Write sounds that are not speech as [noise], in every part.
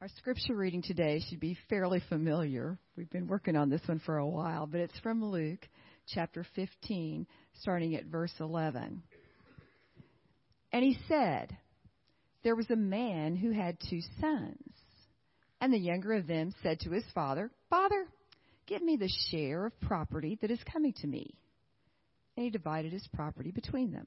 Our scripture reading today should be fairly familiar. We've been working on this one for a while, but it's from Luke chapter 15, starting at verse 11. And he said, There was a man who had two sons. And the younger of them said to his father, Father, give me the share of property that is coming to me. And he divided his property between them.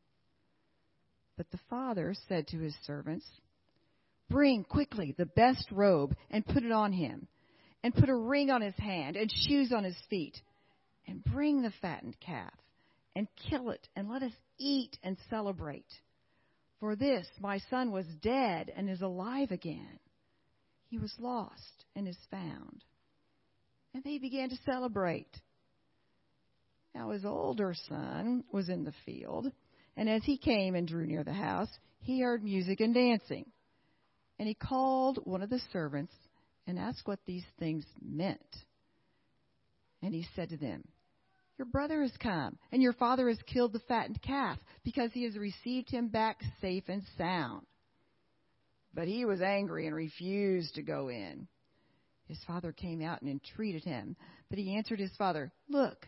But the father said to his servants, Bring quickly the best robe and put it on him, and put a ring on his hand and shoes on his feet, and bring the fattened calf, and kill it, and let us eat and celebrate. For this my son was dead and is alive again. He was lost and is found. And they began to celebrate. Now his older son was in the field and as he came and drew near the house, he heard music and dancing. And he called one of the servants and asked what these things meant. And he said to them, Your brother has come, and your father has killed the fattened calf, because he has received him back safe and sound. But he was angry and refused to go in. His father came out and entreated him, but he answered his father, Look,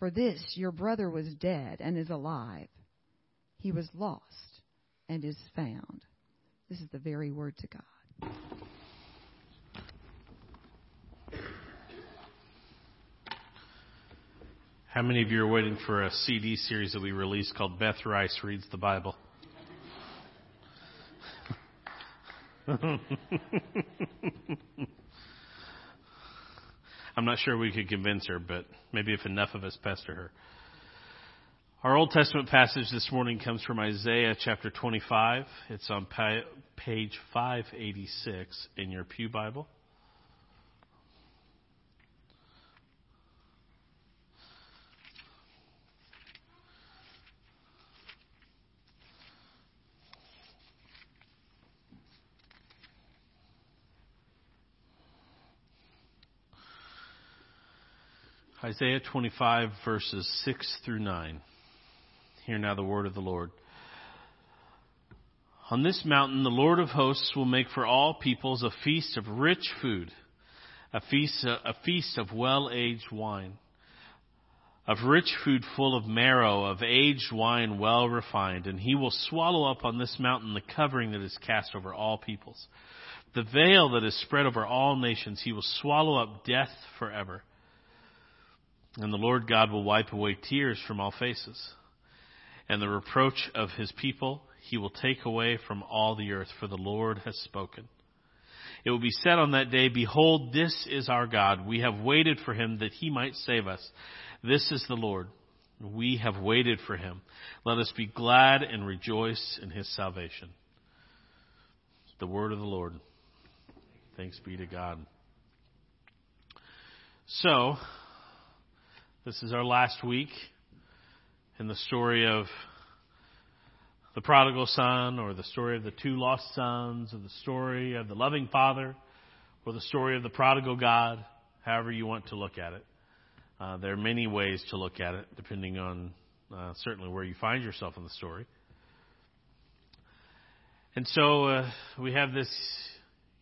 For this your brother was dead and is alive. He was lost and is found. This is the very word to God. How many of you are waiting for a CD series that we released called Beth Rice Reads the Bible? [laughs] I'm not sure we could convince her, but maybe if enough of us pester her. Our Old Testament passage this morning comes from Isaiah chapter 25. It's on page 586 in your Pew Bible. Isaiah 25, verses 6 through 9. Hear now the word of the Lord. On this mountain, the Lord of hosts will make for all peoples a feast of rich food, a feast, a feast of well-aged wine, of rich food full of marrow, of aged wine well refined, and he will swallow up on this mountain the covering that is cast over all peoples. The veil that is spread over all nations, he will swallow up death forever. And the Lord God will wipe away tears from all faces. And the reproach of his people he will take away from all the earth, for the Lord has spoken. It will be said on that day, Behold, this is our God. We have waited for him that he might save us. This is the Lord. We have waited for him. Let us be glad and rejoice in his salvation. The word of the Lord. Thanks be to God. So, this is our last week in the story of the prodigal son, or the story of the two lost sons, or the story of the loving father, or the story of the prodigal God, however you want to look at it. Uh, there are many ways to look at it, depending on uh, certainly where you find yourself in the story. And so uh, we have this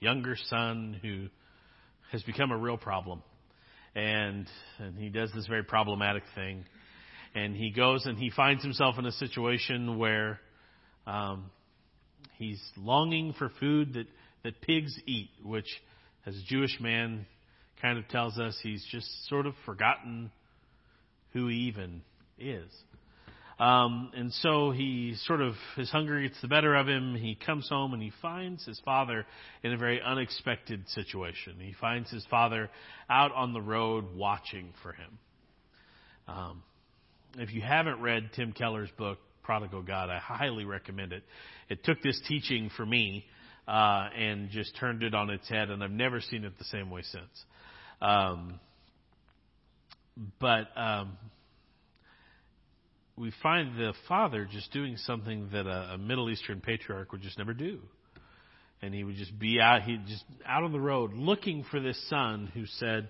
younger son who has become a real problem, and and he does this very problematic thing, and he goes and he finds himself in a situation where um, he's longing for food that, that pigs eat, which, as a Jewish man, kind of tells us he's just sort of forgotten who he even is. Um, and so he sort of, his hunger gets the better of him. He comes home and he finds his father in a very unexpected situation. He finds his father out on the road watching for him. Um, if you haven't read Tim Keller's book, prodigal God. I highly recommend it. It took this teaching for me uh, and just turned it on its head, and I've never seen it the same way since. Um, but um, we find the father just doing something that a, a Middle Eastern patriarch would just never do. And he would just be out, he just out on the road looking for this son who said,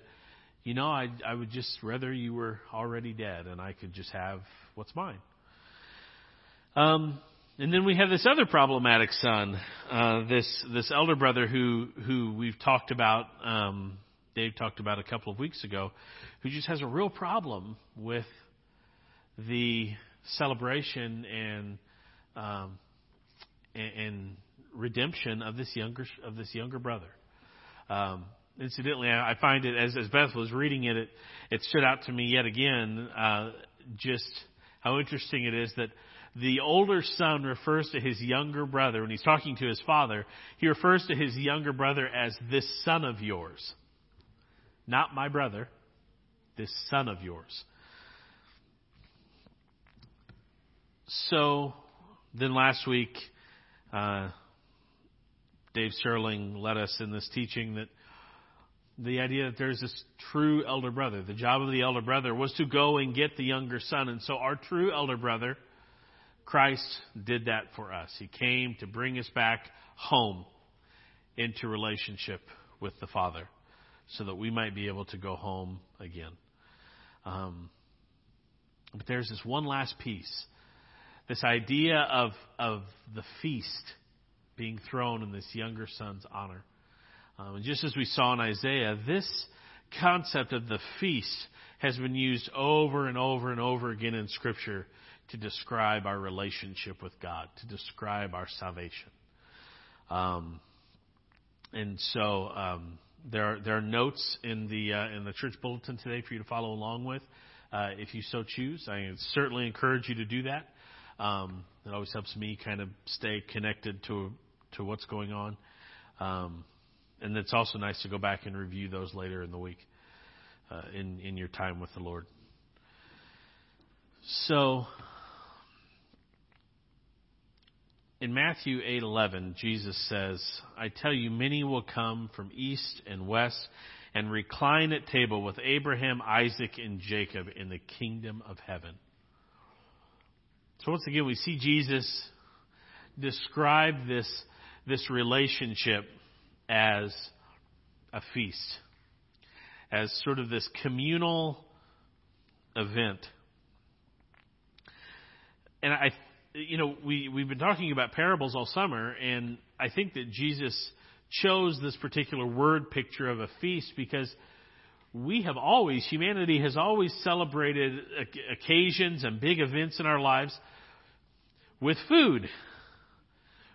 you know, I, I would just rather you were already dead and I could just have what's mine. Um, and then we have this other problematic son, uh, this this elder brother who who we've talked about. Um, Dave talked about a couple of weeks ago, who just has a real problem with the celebration and um, and, redemption of this younger of this younger brother. Um, incidentally, I find it as as Beth was reading it, it it stood out to me yet again uh, just how interesting it is that the older son refers to his younger brother, when he's talking to his father, he refers to his younger brother as this son of yours. Not my brother, this son of yours. So, then last week, uh, Dave Sterling led us in this teaching that the idea that there's this true elder brother. The job of the elder brother was to go and get the younger son. And so our true elder brother Christ did that for us. He came to bring us back home into relationship with the Father so that we might be able to go home again. Um, but there's this one last piece this idea of, of the feast being thrown in this younger son's honor. Um, and just as we saw in Isaiah, this concept of the feast has been used over and over and over again in Scripture to describe our relationship with God, to describe our salvation. Um, and so um, there are there are notes in the uh, in the church bulletin today for you to follow along with, uh, if you so choose. I certainly encourage you to do that. Um, it always helps me kind of stay connected to to what's going on, um, and it's also nice to go back and review those later in the week, uh, in in your time with the Lord. So in Matthew 8:11, Jesus says, "I tell you many will come from east and west and recline at table with Abraham, Isaac, and Jacob in the kingdom of heaven." So once again, we see Jesus describe this this relationship as a feast, as sort of this communal event. And I you know, we, we've been talking about parables all summer, and I think that Jesus chose this particular word picture of a feast because we have always, humanity has always celebrated occasions and big events in our lives with food.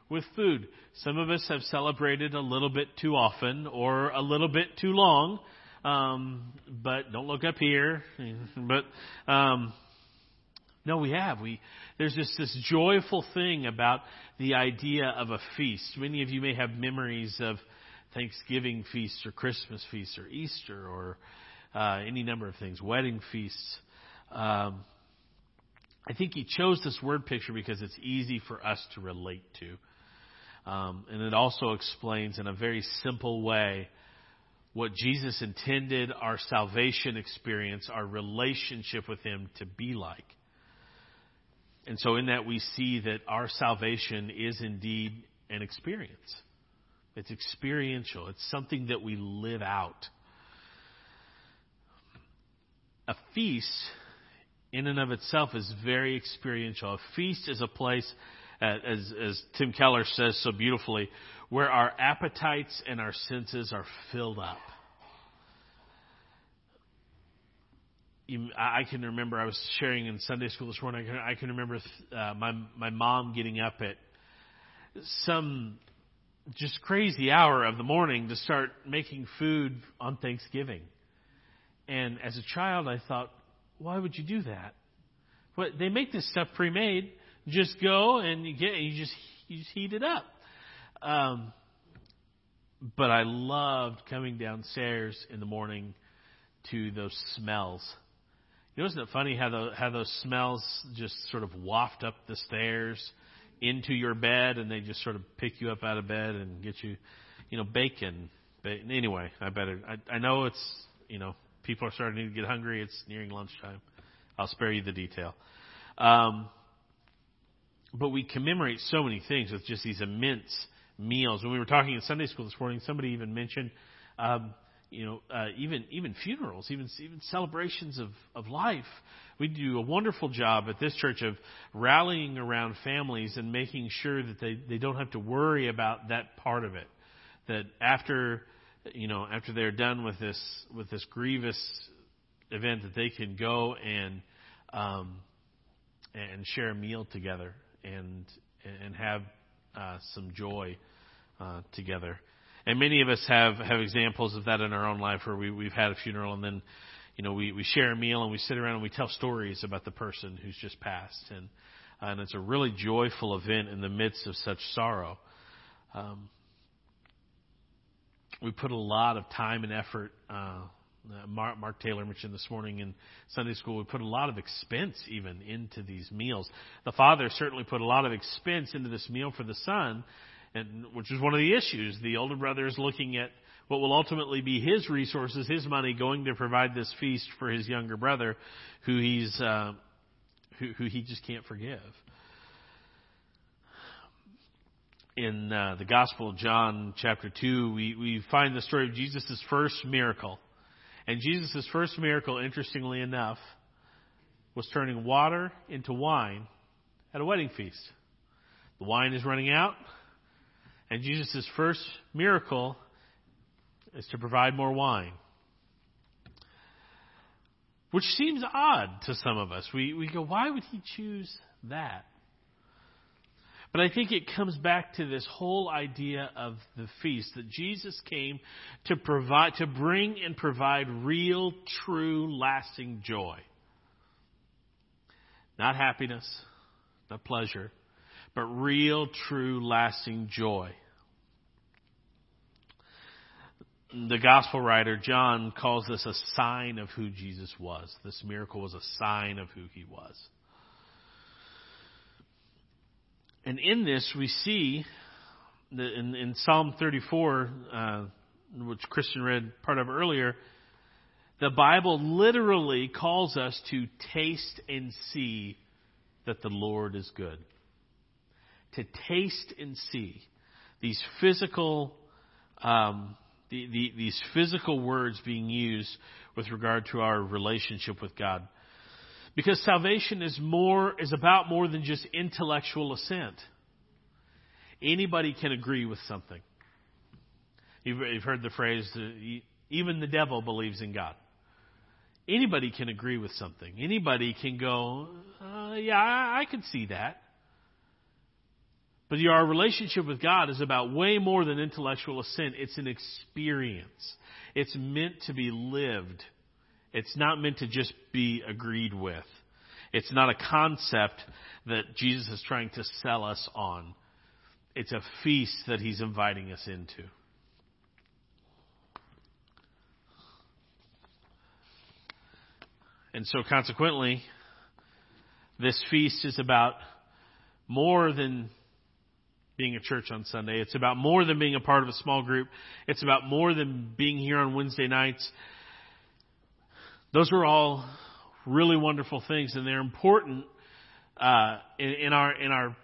With food. Some of us have celebrated a little bit too often or a little bit too long. Um, but don't look up here. [laughs] but um, No, we have. We there's just this joyful thing about the idea of a feast. Many of you may have memories of Thanksgiving feasts or Christmas feasts or Easter or uh, any number of things, wedding feasts. Um, I think he chose this word picture because it's easy for us to relate to. Um, and it also explains in a very simple way what Jesus intended our salvation experience, our relationship with Him to be like. And so, in that, we see that our salvation is indeed an experience. It's experiential, it's something that we live out. A feast, in and of itself, is very experiential. A feast is a place, as, as Tim Keller says so beautifully, where our appetites and our senses are filled up. I can remember I was sharing in Sunday school this morning. I can, I can remember uh, my my mom getting up at some just crazy hour of the morning to start making food on Thanksgiving. And as a child, I thought, why would you do that? What they make this stuff pre-made. Just go and you get you just you just heat it up. Um, but I loved coming downstairs in the morning to those smells. You know, isn't it funny how the how those smells just sort of waft up the stairs into your bed, and they just sort of pick you up out of bed and get you, you know, bacon. But anyway, I better. I, I know it's you know people are starting to get hungry. It's nearing lunchtime. I'll spare you the detail. Um, but we commemorate so many things with just these immense meals. When we were talking in Sunday school this morning, somebody even mentioned, um, you know, uh, even even funerals, even even celebrations of of life. We do a wonderful job at this church of rallying around families and making sure that they they don't have to worry about that part of it. That after you know after they're done with this with this grievous event, that they can go and um, and share a meal together and and have uh, some joy uh, together. And many of us have, have examples of that in our own life where we, we've had a funeral and then, you know, we, we share a meal and we sit around and we tell stories about the person who's just passed. And, uh, and it's a really joyful event in the midst of such sorrow. Um, we put a lot of time and effort. Uh, Mark, Mark Taylor mentioned this morning in Sunday school, we put a lot of expense even into these meals. The father certainly put a lot of expense into this meal for the son, and which is one of the issues. The older brother is looking at what will ultimately be his resources, his money, going to provide this feast for his younger brother, who he's uh, who, who he just can't forgive. In uh, the Gospel of John, chapter two, we we find the story of Jesus' first miracle, and Jesus' first miracle, interestingly enough, was turning water into wine at a wedding feast. The wine is running out. And Jesus' first miracle is to provide more wine. Which seems odd to some of us. We, we go, why would he choose that? But I think it comes back to this whole idea of the feast that Jesus came to provide, to bring and provide real, true, lasting joy. Not happiness, not pleasure, but real, true, lasting joy the gospel writer John calls this a sign of who Jesus was. This miracle was a sign of who he was. And in this, we see that in, in Psalm 34, uh, which Christian read part of earlier, the Bible literally calls us to taste and see that the Lord is good. To taste and see these physical um, the, the, these physical words being used with regard to our relationship with God. Because salvation is more, is about more than just intellectual assent. Anybody can agree with something. You've, heard the phrase, even the devil believes in God. Anybody can agree with something. Anybody can go, uh, yeah, I, I can see that. But our relationship with God is about way more than intellectual assent. It's an experience. It's meant to be lived. It's not meant to just be agreed with. It's not a concept that Jesus is trying to sell us on. It's a feast that he's inviting us into. And so consequently, this feast is about more than being a church on Sunday. It's about more than being a part of a small group. It's about more than being here on Wednesday nights. Those are all really wonderful things, and they're important uh, in, in our in our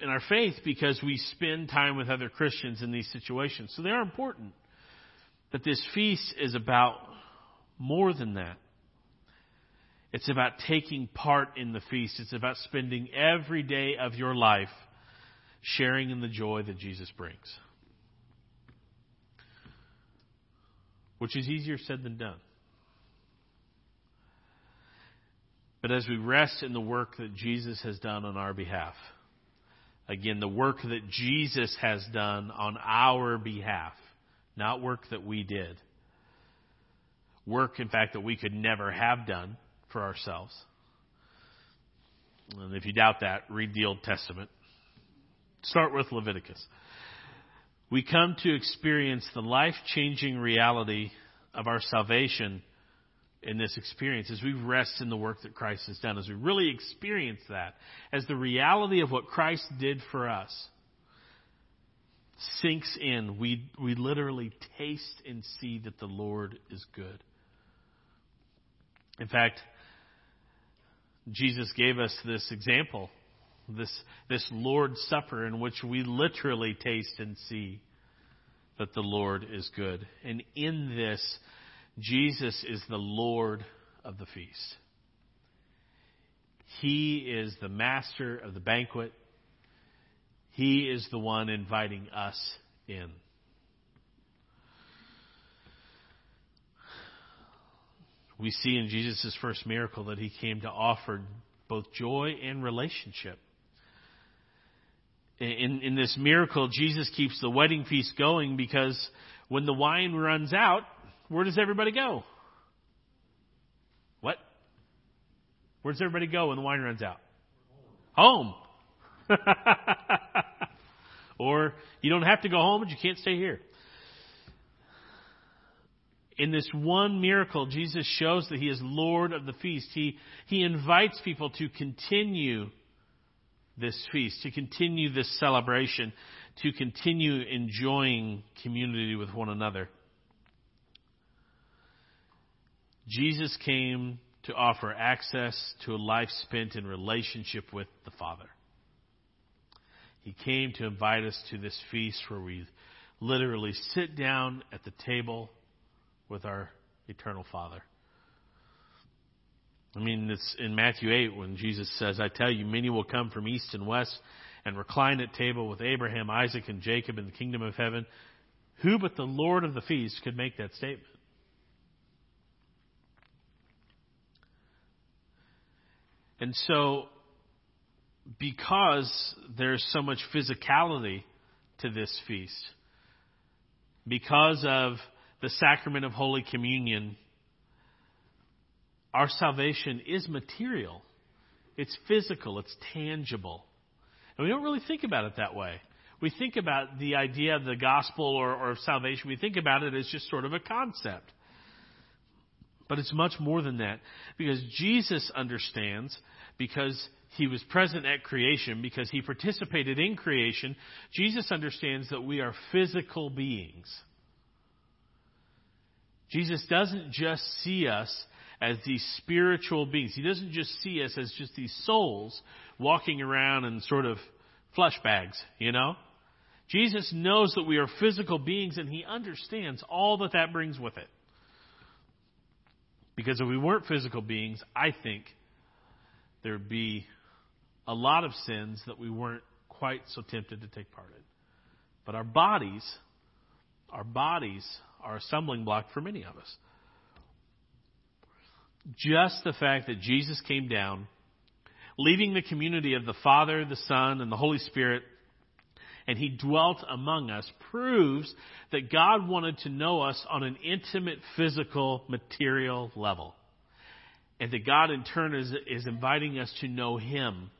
in our faith because we spend time with other Christians in these situations. So they are important. But this feast is about more than that. It's about taking part in the feast. It's about spending every day of your life sharing in the joy that Jesus brings. Which is easier said than done. But as we rest in the work that Jesus has done on our behalf, again, the work that Jesus has done on our behalf, not work that we did, work, in fact, that we could never have done for ourselves. And if you doubt that, read the Old Testament. Start with Leviticus. We come to experience the life changing reality of our salvation in this experience as we rest in the work that Christ has done, as we really experience that, as the reality of what Christ did for us sinks in, we, we literally taste and see that the Lord is good. In fact, Jesus gave us this example, this, this Lord's Supper in which we literally taste and see that the Lord is good. And in this, Jesus is the Lord of the feast. He is the master of the banquet. He is the one inviting us in. We see in Jesus' first miracle that he came to offer both joy and relationship. In, in this miracle, Jesus keeps the wedding feast going because when the wine runs out, where does everybody go? What? Where does everybody go when the wine runs out? Home. [laughs] or you don't have to go home, but you can't stay here. In this one miracle, Jesus shows that He is Lord of the feast. He, he invites people to continue this feast, to continue this celebration, to continue enjoying community with one another. Jesus came to offer access to a life spent in relationship with the Father. He came to invite us to this feast where we literally sit down at the table with our eternal Father. I mean, it's in Matthew 8 when Jesus says, I tell you, many will come from east and west and recline at table with Abraham, Isaac, and Jacob in the kingdom of heaven. Who but the Lord of the feast could make that statement? And so, because there's so much physicality to this feast, because of the sacrament of Holy Communion, our salvation is material. It's physical. It's tangible. And we don't really think about it that way. We think about the idea of the gospel or, or salvation, we think about it as just sort of a concept. But it's much more than that. Because Jesus understands, because he was present at creation, because he participated in creation, Jesus understands that we are physical beings. Jesus doesn't just see us as these spiritual beings. He doesn't just see us as just these souls walking around in sort of flesh bags, you know? Jesus knows that we are physical beings and he understands all that that brings with it. Because if we weren't physical beings, I think there'd be a lot of sins that we weren't quite so tempted to take part in. But our bodies, our bodies are a stumbling block for many of us. Just the fact that Jesus came down, leaving the community of the Father, the Son, and the Holy Spirit, and he dwelt among us proves that God wanted to know us on an intimate, physical, material level. And that God in turn is, is inviting us to know Him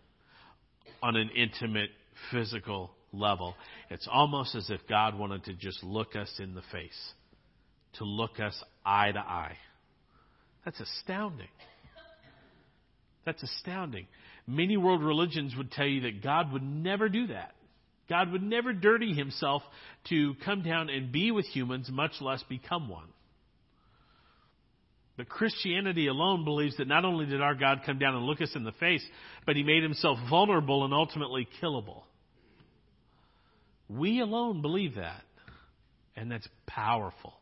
on an intimate, physical level. It's almost as if God wanted to just look us in the face, to look us eye to eye. That's astounding. That's astounding. Many world religions would tell you that God would never do that. God would never dirty himself to come down and be with humans, much less become one. But Christianity alone believes that not only did our God come down and look us in the face, but he made himself vulnerable and ultimately killable. We alone believe that. And that's powerful.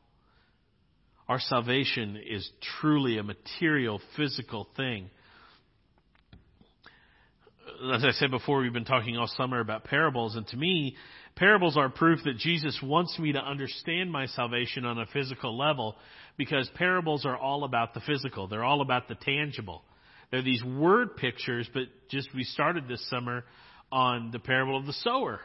Our salvation is truly a material, physical thing. As I said before, we've been talking all summer about parables, and to me, parables are proof that Jesus wants me to understand my salvation on a physical level because parables are all about the physical. They're all about the tangible. They're these word pictures, but just we started this summer on the parable of the sower.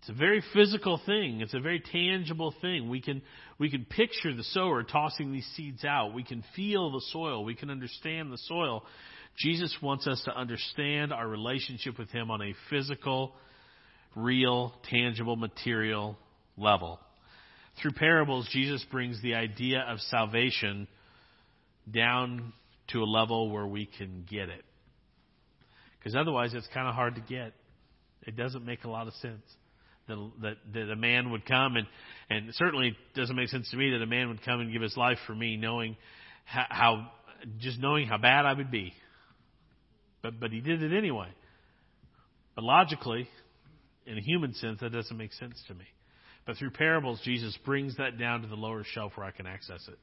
It's a very physical thing. It's a very tangible thing. We can, we can picture the sower tossing these seeds out. We can feel the soil. We can understand the soil. Jesus wants us to understand our relationship with Him on a physical, real, tangible, material level. Through parables, Jesus brings the idea of salvation down to a level where we can get it. Because otherwise, it's kind of hard to get. It doesn't make a lot of sense that, a man would come and, and certainly doesn't make sense to me that a man would come and give his life for me knowing how, how just knowing how bad I would be. But, but he did it anyway. But logically, in a human sense, that doesn't make sense to me. But through parables, Jesus brings that down to the lower shelf where I can access it.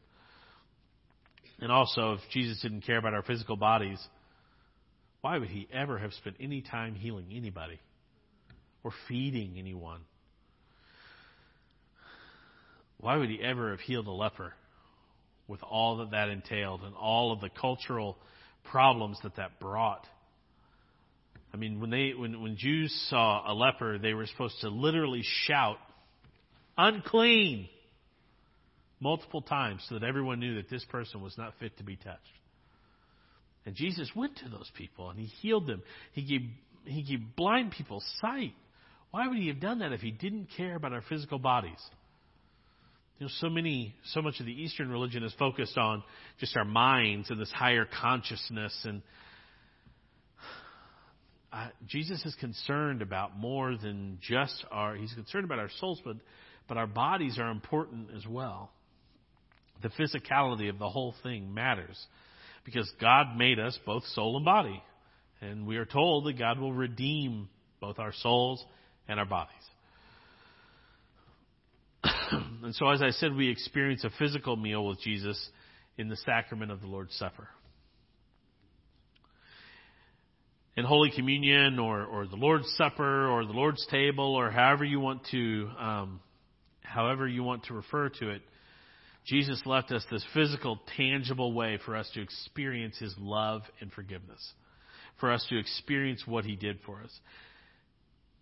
And also, if Jesus didn't care about our physical bodies, why would he ever have spent any time healing anybody? Or feeding anyone. Why would he ever have healed a leper with all that that entailed and all of the cultural problems that that brought? I mean, when they when when Jews saw a leper, they were supposed to literally shout, "Unclean!" multiple times so that everyone knew that this person was not fit to be touched. And Jesus went to those people and he healed them. He gave he gave blind people sight. Why would he have done that if he didn't care about our physical bodies? You know, so many, so much of the Eastern religion is focused on just our minds and this higher consciousness, and uh, Jesus is concerned about more than just our. He's concerned about our souls, but but our bodies are important as well. The physicality of the whole thing matters because God made us both soul and body, and we are told that God will redeem both our souls and our bodies. [clears throat] and so, as I said, we experience a physical meal with Jesus in the sacrament of the Lord's Supper. In Holy Communion or, or the Lord's Supper or the Lord's table or however you want to um, however you want to refer to it, Jesus left us this physical, tangible way for us to experience His love and forgiveness, for us to experience what He did for us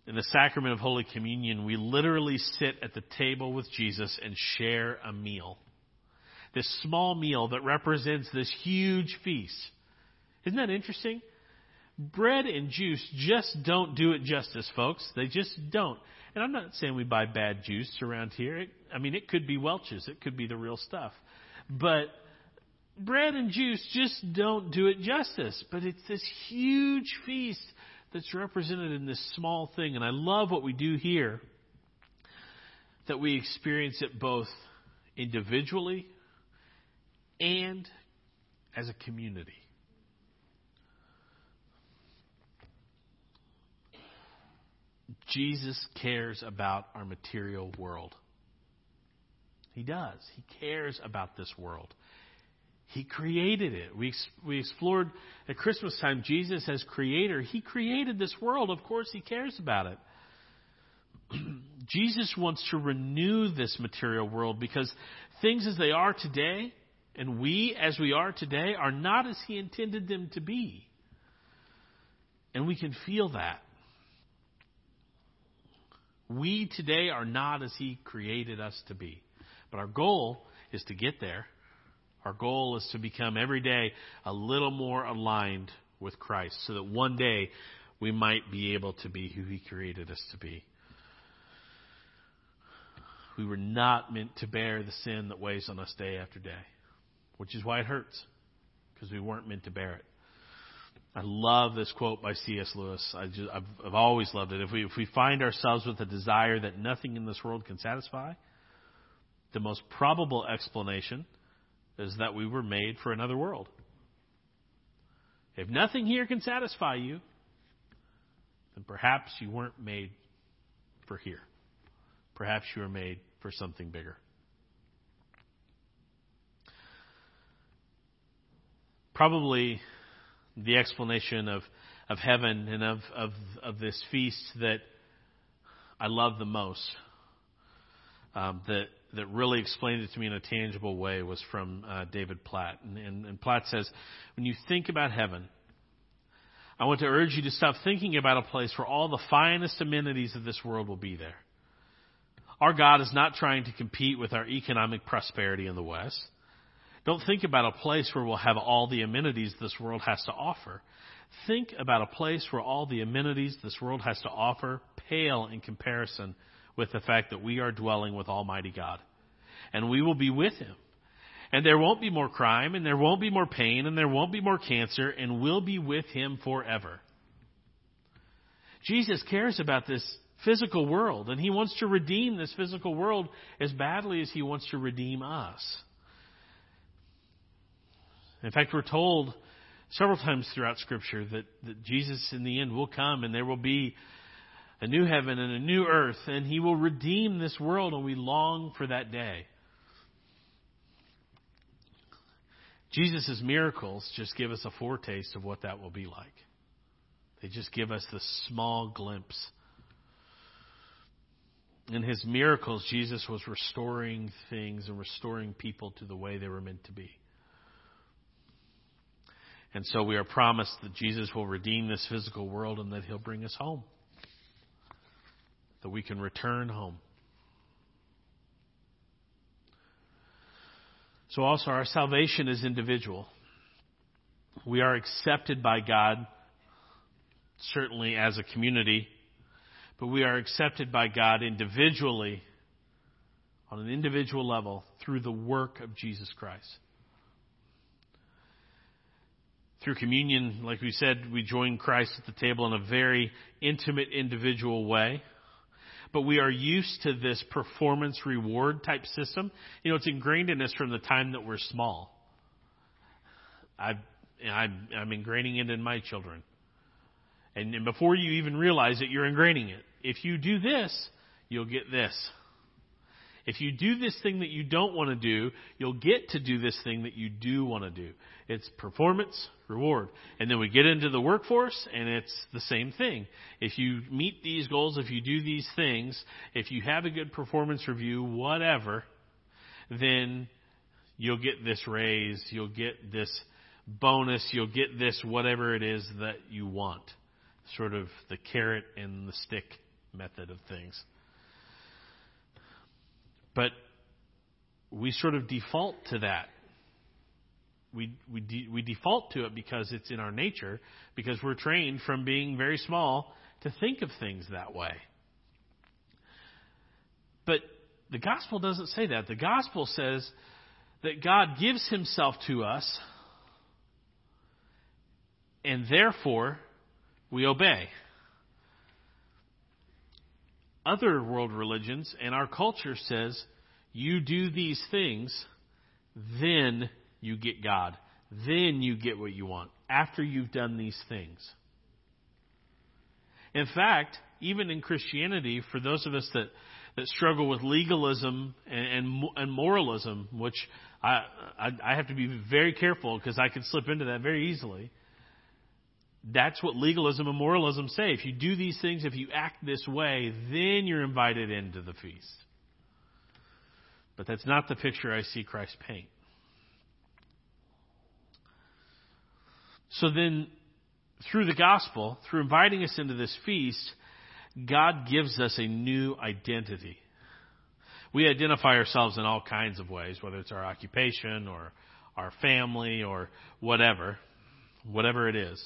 in the sacrament of Holy Communion, we literally sit at the table with Jesus and share a meal. This small meal that represents this huge feast. Isn't that interesting? Bread and juice just don't do it justice, folks. They just don't. And I'm not saying we buy bad juice around here. It, I mean, it could be Welch's. It could be the real stuff. But bread and juice just don't do it justice. But it's this huge feast that's represented in this small thing. And I love what we do here that we experience it both individually and as a community. Jesus cares about our material world. He does. He cares about this world. He created it. We, we explored at Christmas time Jesus as creator. He created this world. Of course, He cares about it. [clears throat] Jesus wants to renew this material world because things as they are today and we as we are today are not as He intended them to be. And we can feel that. We today are not as He created us to be. But our goal is to get there Our goal is to become every day a little more aligned with Christ so that one day we might be able to be who He created us to be. We were not meant to bear the sin that weighs on us day after day, which is why it hurts, because we weren't meant to bear it. I love this quote by C.S. Lewis. I I've, I've always loved it. If we, if we find ourselves with a desire that nothing in this world can satisfy, the most probable explanation is that we were made for another world. If nothing here can satisfy you, then perhaps you weren't made for here. Perhaps you were made for something bigger. Probably the explanation of, of heaven and of, of, of this feast that I love the most, um, that, that really explained it to me in a tangible way, was from uh, David Platt. And, and, and Platt says, when you think about heaven, I want to urge you to stop thinking about a place where all the finest amenities of this world will be there. Our God is not trying to compete with our economic prosperity in the West. Don't think about a place where we'll have all the amenities this world has to offer. Think about a place where all the amenities this world has to offer pale in comparison with the fact that we are dwelling with Almighty God. And we will be with Him. And there won't be more crime, and there won't be more pain, and there won't be more cancer, and we'll be with Him forever. Jesus cares about this physical world, and he wants to redeem this physical world as badly as he wants to redeem us. In fact, we're told several times throughout Scripture that, that Jesus in the end will come and there will be a new heaven and a new earth, and he will redeem this world, and we long for that day. Jesus' miracles just give us a foretaste of what that will be like. They just give us the small glimpse in his miracles, Jesus was restoring things and restoring people to the way they were meant to be. And so we are promised that Jesus will redeem this physical world and that he'll bring us home. That we can return home. So also our salvation is individual. We are accepted by God, certainly as a community, but we are accepted by God individually, on an individual level, through the work of Jesus Christ. Through communion, like we said, we join Christ at the table in a very intimate, individual way. But we are used to this performance reward type system. You know, it's ingrained in us from the time that we're small. i I'm, I'm ingraining it in my children. And, and before you even realize it, you're ingraining it if you do this, you'll get this. If you do this thing that you don't want to do, you'll get to do this thing that you do want to do. It's performance, reward. And then we get into the workforce and it's the same thing. If you meet these goals, if you do these things, if you have a good performance review, whatever, then you'll get this raise, you'll get this bonus, you'll get this whatever it is that you want. Sort of the carrot and the stick method of things. But we sort of default to that. We, we, de- we default to it because it's in our nature, because we're trained from being very small to think of things that way. But the gospel doesn't say that. The gospel says that God gives himself to us, and therefore we obey other world religions and our culture says you do these things, then you get God. Then you get what you want after you've done these things. In fact, even in Christianity, for those of us that, that struggle with legalism and, and, and moralism, which I, I, I have to be very careful because I can slip into that very easily that's what legalism and moralism say. If you do these things, if you act this way, then you're invited into the feast. But that's not the picture I see Christ paint. So then, through the gospel, through inviting us into this feast, God gives us a new identity. We identify ourselves in all kinds of ways, whether it's our occupation or our family or whatever, whatever it is.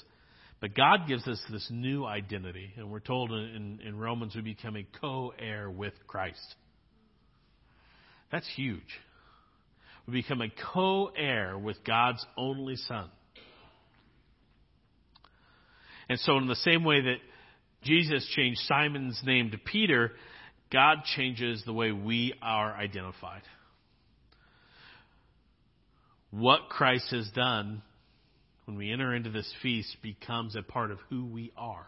But God gives us this new identity, and we're told in, in Romans we become a co-heir with Christ. That's huge. We become a co-heir with God's only Son. And so, in the same way that Jesus changed Simon's name to Peter, God changes the way we are identified. What Christ has done when we enter into this feast becomes a part of who we are.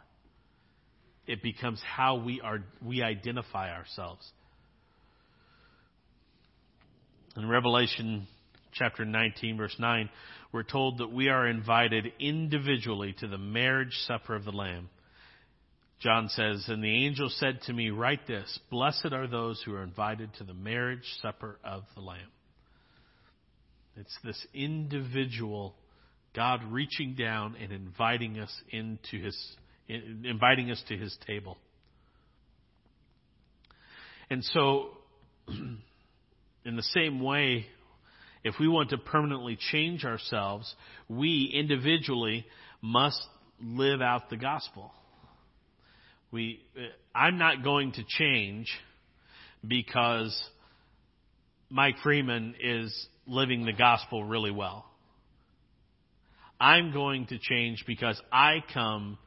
It becomes how we are we identify ourselves. In Revelation chapter 19 verse 9, we're told that we are invited individually to the marriage supper of the lamb. John says, And the angel said to me, Write this Blessed are those who are invited to the marriage supper of the Lamb. It's this individual God reaching down and inviting us into his, inviting us to his table. And so, [clears throat] in the same way, if we want to permanently change ourselves, we individually must live out the gospel. We, uh, I'm not going to change because Mike Freeman is living the gospel really well. I'm going to change because I come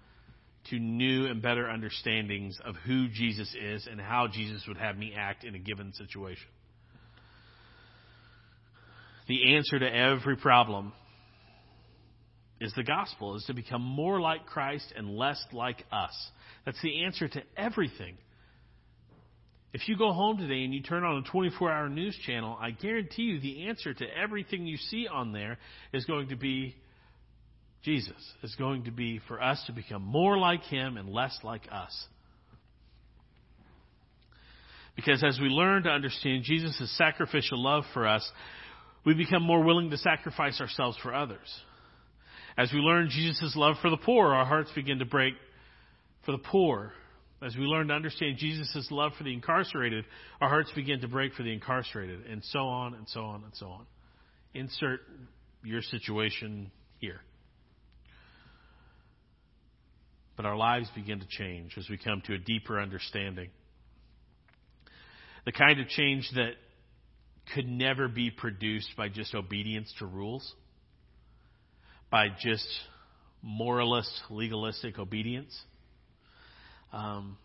to new and better understandings of who Jesus is and how Jesus would have me act in a given situation. The answer to every problem is the gospel, is to become more like Christ and less like us. That's the answer to everything. If you go home today and you turn on a 24 hour news channel, I guarantee you the answer to everything you see on there is going to be Jesus. is going to be for us to become more like Him and less like us. Because as we learn to understand Jesus' sacrificial love for us, we become more willing to sacrifice ourselves for others. As we learn Jesus' love for the poor, our hearts begin to break for the poor. As we learn to understand Jesus' love for the incarcerated, our hearts begin to break for the incarcerated, and so on and so on and so on. Insert your situation here. But our lives begin to change as we come to a deeper understanding. The kind of change that could never be produced by just obedience to rules, by just moralist, legalistic obedience um,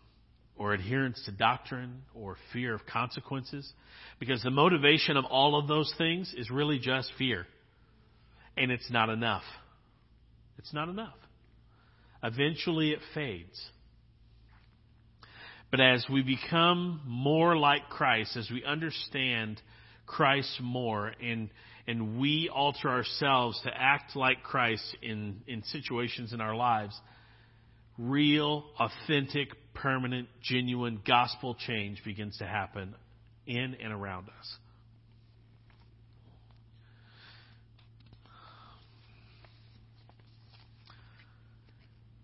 or adherence to doctrine or fear of consequences. Because the motivation of all of those things is really just fear. And it's not enough. It's not enough. Eventually it fades. But as we become more like Christ, as we understand Christ more, and and we alter ourselves to act like Christ in, in situations in our lives, real, authentic, permanent, genuine gospel change begins to happen in and around us.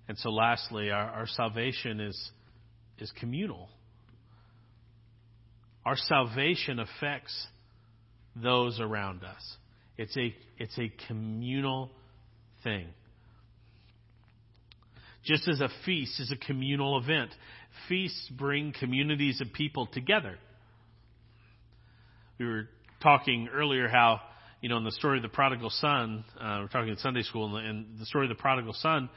And so, lastly, our, our salvation is, is communal. Our salvation affects those around us. It's a, it's a communal thing. Just as a feast is a communal event, feasts bring communities of people together. We were talking earlier how, you know, in the story of the prodigal son, uh, we're talking in Sunday school, and the, the story of the prodigal son,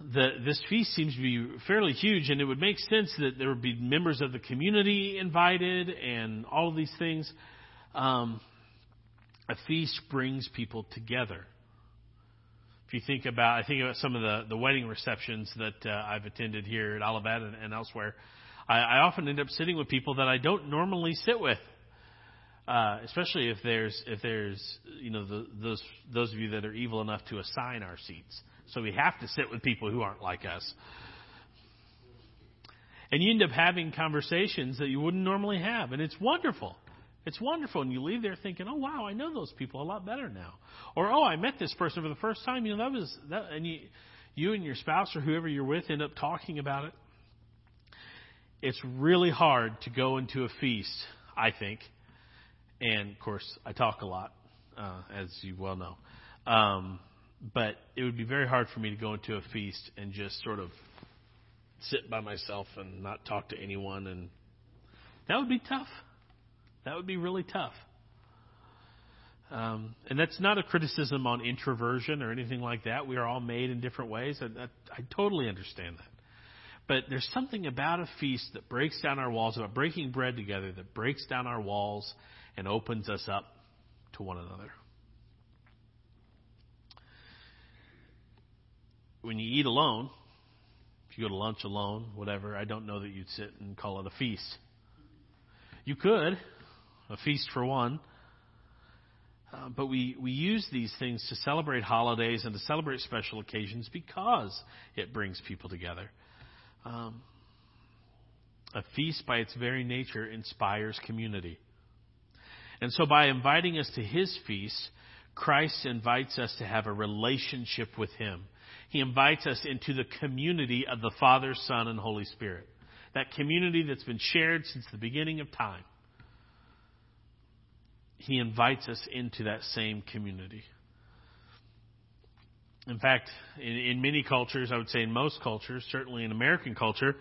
the, this feast seems to be fairly huge, and it would make sense that there would be members of the community invited and all of these things. Um, a feast brings people together If you think about, I think about some of the, the wedding receptions that uh, I've attended here at Olivet and, and elsewhere, I, I often end up sitting with people that I don't normally sit with. Uh, especially if there's if there's you know the, those those of you that are evil enough to assign our seats, so we have to sit with people who aren't like us, and you end up having conversations that you wouldn't normally have, and it's wonderful. It's wonderful, and you leave there thinking, "Oh wow, I know those people a lot better now," or "Oh, I met this person for the first time." You know, that was that, and you, you and your spouse or whoever you're with end up talking about it. It's really hard to go into a feast, I think, and of course, I talk a lot. uh, as you well know. Um, but it would be very hard for me to go into a feast and just sort of sit by myself and not talk to anyone, and that would be tough. That would be really tough. Um, and that's not a criticism on introversion or anything like that. We are all made in different ways. and I, I totally understand that. But there's something about a feast that breaks down our walls, about breaking bread together, that breaks down our walls and opens us up to one another. When you eat alone, if you go to lunch alone, whatever, I don't know that you'd sit and call it a feast. You could, a feast for one. Uh, but we, we use these things to celebrate holidays and to celebrate special occasions because it brings people together. Um, a feast, by its very nature, inspires community. And so, by inviting us to his feast, Christ invites us to have a relationship with him. He invites us into the community of the Father, Son, and Holy Spirit. That community that's been shared since the beginning of time. He invites us into that same community. In fact, in, in many cultures, I would say in most cultures, certainly in American culture,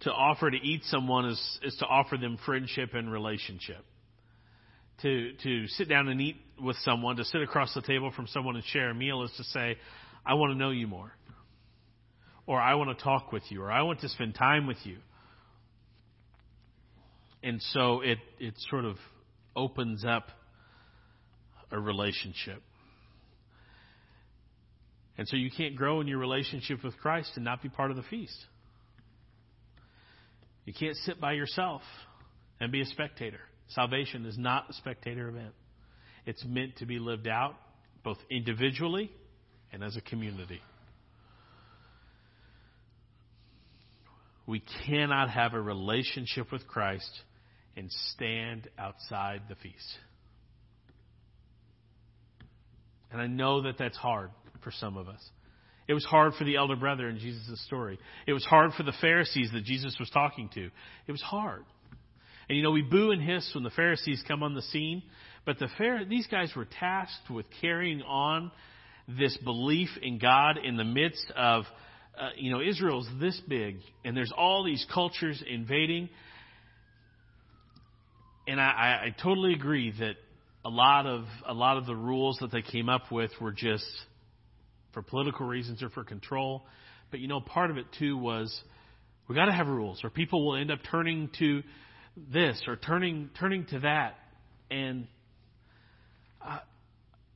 to offer to eat someone is, is to offer them friendship and relationship. To, to sit down and eat with someone, to sit across the table from someone and share a meal is to say, I want to know you more. Or I want to talk with you. Or I want to spend time with you. And so it, it sort of opens up a relationship. And so you can't grow in your relationship with Christ and not be part of the feast. You can't sit by yourself and be a spectator. Salvation is not a spectator event. It's meant to be lived out both individually and as a community. We cannot have a relationship with Christ and stand outside the feast. And I know that that's hard for some of us. It was hard for the elder brother in Jesus' story. It was hard for the Pharisees that Jesus was talking to. It was hard. And you know, we boo and hiss when the Pharisees come on the scene, but the Phar- these guys were tasked with carrying on this belief in God in the midst of, uh, you know, Israel's this big, and there's all these cultures invading. And I, I, I totally agree that a lot of a lot of the rules that they came up with were just for political reasons or for control. But you know, part of it too was we got to have rules, or people will end up turning to this or turning turning to that, and uh,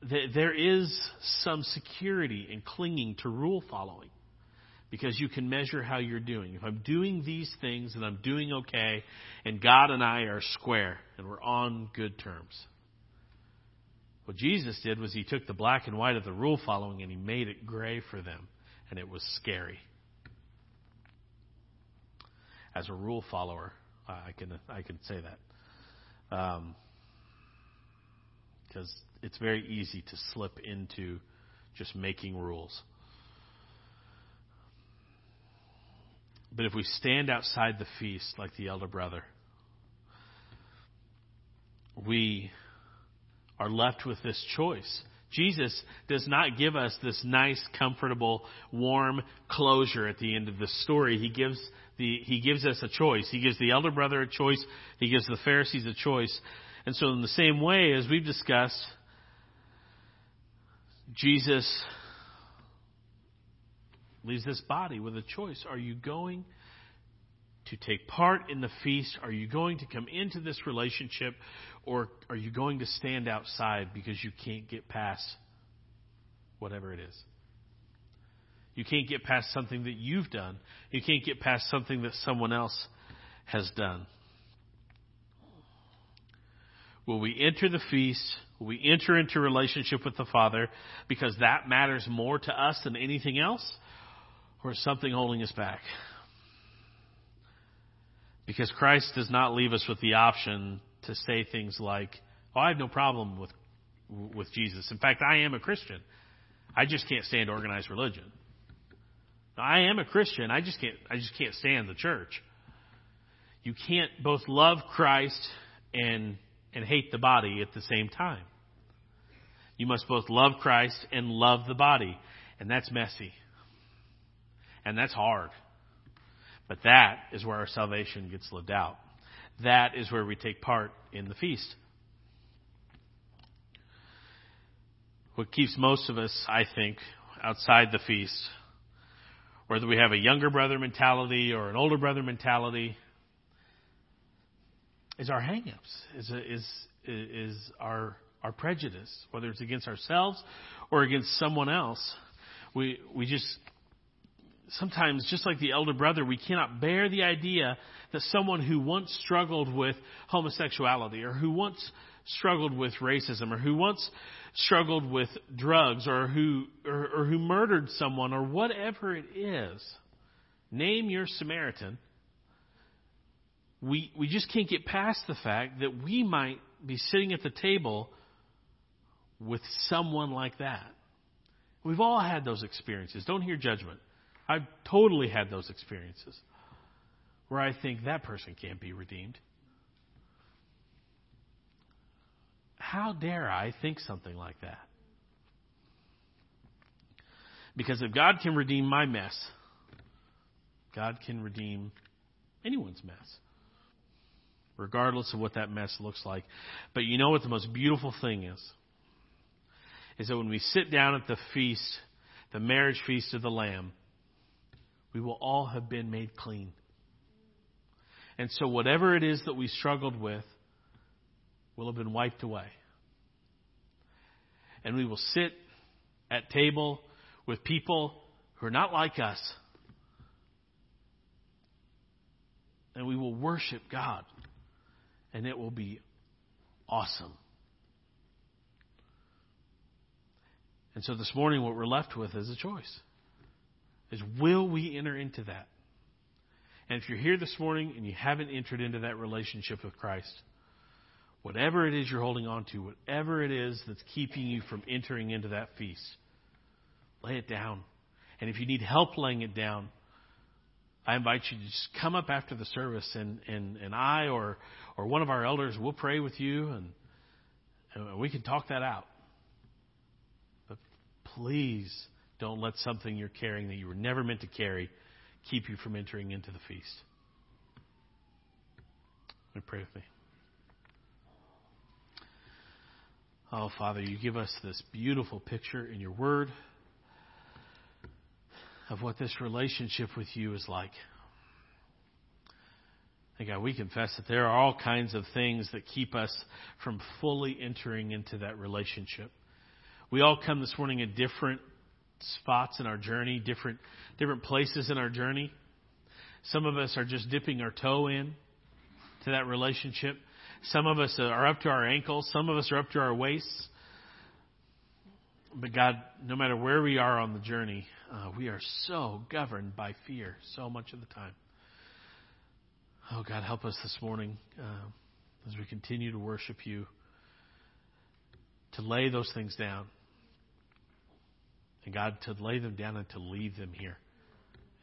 th- there is some security in clinging to rule following because you can measure how you're doing. If I'm doing these things and I'm doing okay, and God and I are square and we're on good terms. What Jesus did was he took the black and white of the rule following and he made it gray for them, and it was scary. As a rule follower, I can I can say that, because um, it's very easy to slip into just making rules. But if we stand outside the feast like the elder brother, we are left with this choice. Jesus does not give us this nice, comfortable, warm closure at the end of the story. He gives the, he gives us a choice. He gives the elder brother a choice. He gives the Pharisees a choice. And so in the same way, as we've discussed, Jesus leaves this body with a choice. Are you going to take part in the feast? Are you going to come into this relationship? Or are you going to stand outside because you can't get past whatever it is? You can't get past something that you've done. You can't get past something that someone else has done. Will we enter the feast? Will we enter into relationship with the Father because that matters more to us than anything else? Or is something holding us back? Because Christ does not leave us with the option to say things like, "Oh, I have no problem with with Jesus. In fact, I am a Christian. I just can't stand organized religion. I am a Christian. I just can't I just can't stand the church." You can't both love Christ and and hate the body at the same time. You must both love Christ and love the body. And that's messy. And that's hard. But that is where our salvation gets lived out. That is where we take part in the feast. What keeps most of us, I think, outside the feast, whether we have a younger brother mentality or an older brother mentality, is our hangups, is, is, is our, our prejudice, whether it's against ourselves or against someone else. We, we just, sometimes, just like the elder brother, we cannot bear the idea that someone who once struggled with homosexuality or who once struggled with racism or who once struggled with drugs or who, or, or who murdered someone or whatever it is, name your Samaritan we, we just can't get past the fact that we might be sitting at the table with someone like that. We've all had those experiences. Don't hear judgment. I've totally had those experiences where I think that person can't be redeemed. How dare I think something like that? Because if God can redeem my mess, God can redeem anyone's mess regardless of what that mess looks like. But you know what the most beautiful thing is? Is that when we sit down at the feast, the marriage feast of the Lamb, we will all have been made clean. And so whatever it is that we struggled with will have been wiped away. And we will sit at table with people who are not like us. And we will worship God and it will be awesome. And so this morning, what we're left with is a choice. Is will we enter into that? And if you're here this morning and you haven't entered into that relationship with Christ, whatever it is you're holding on to, whatever it is that's keeping you from entering into that feast, lay it down. And if you need help laying it down, I invite you to just come up after the service and, and, and I or, or one of our elders will pray with you and, and we can talk that out. But please don't let something you're carrying that you were never meant to carry keep you from entering into the feast. Let me pray with me. Oh, Father, you give us this beautiful picture in your word of what this relationship with you is like. And God, we confess that there are all kinds of things that keep us from fully entering into that relationship. We all come this morning at different spots in our journey, different different places in our journey. Some of us are just dipping our toe in to that relationship. Some of us are up to our ankles. Some of us are up to our waists. But God, no matter where we are on the journey, uh, we are so governed by fear so much of the time. Oh, God, help us this morning uh, as we continue to worship you to lay those things down. And God, to lay them down and to leave them here.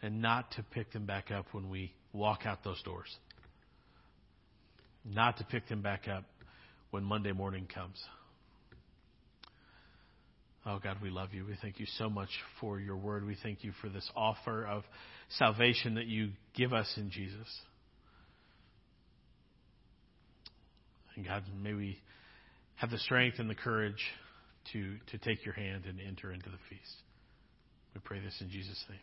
And not to pick them back up when we walk out those doors. Not to pick them back up when Monday morning comes. Oh, God, we love you. We thank you so much for your word. We thank you for this offer of salvation that you give us in Jesus. And God, may we have the strength and the courage to, to take your hand and enter into the feast. We pray this in Jesus' name.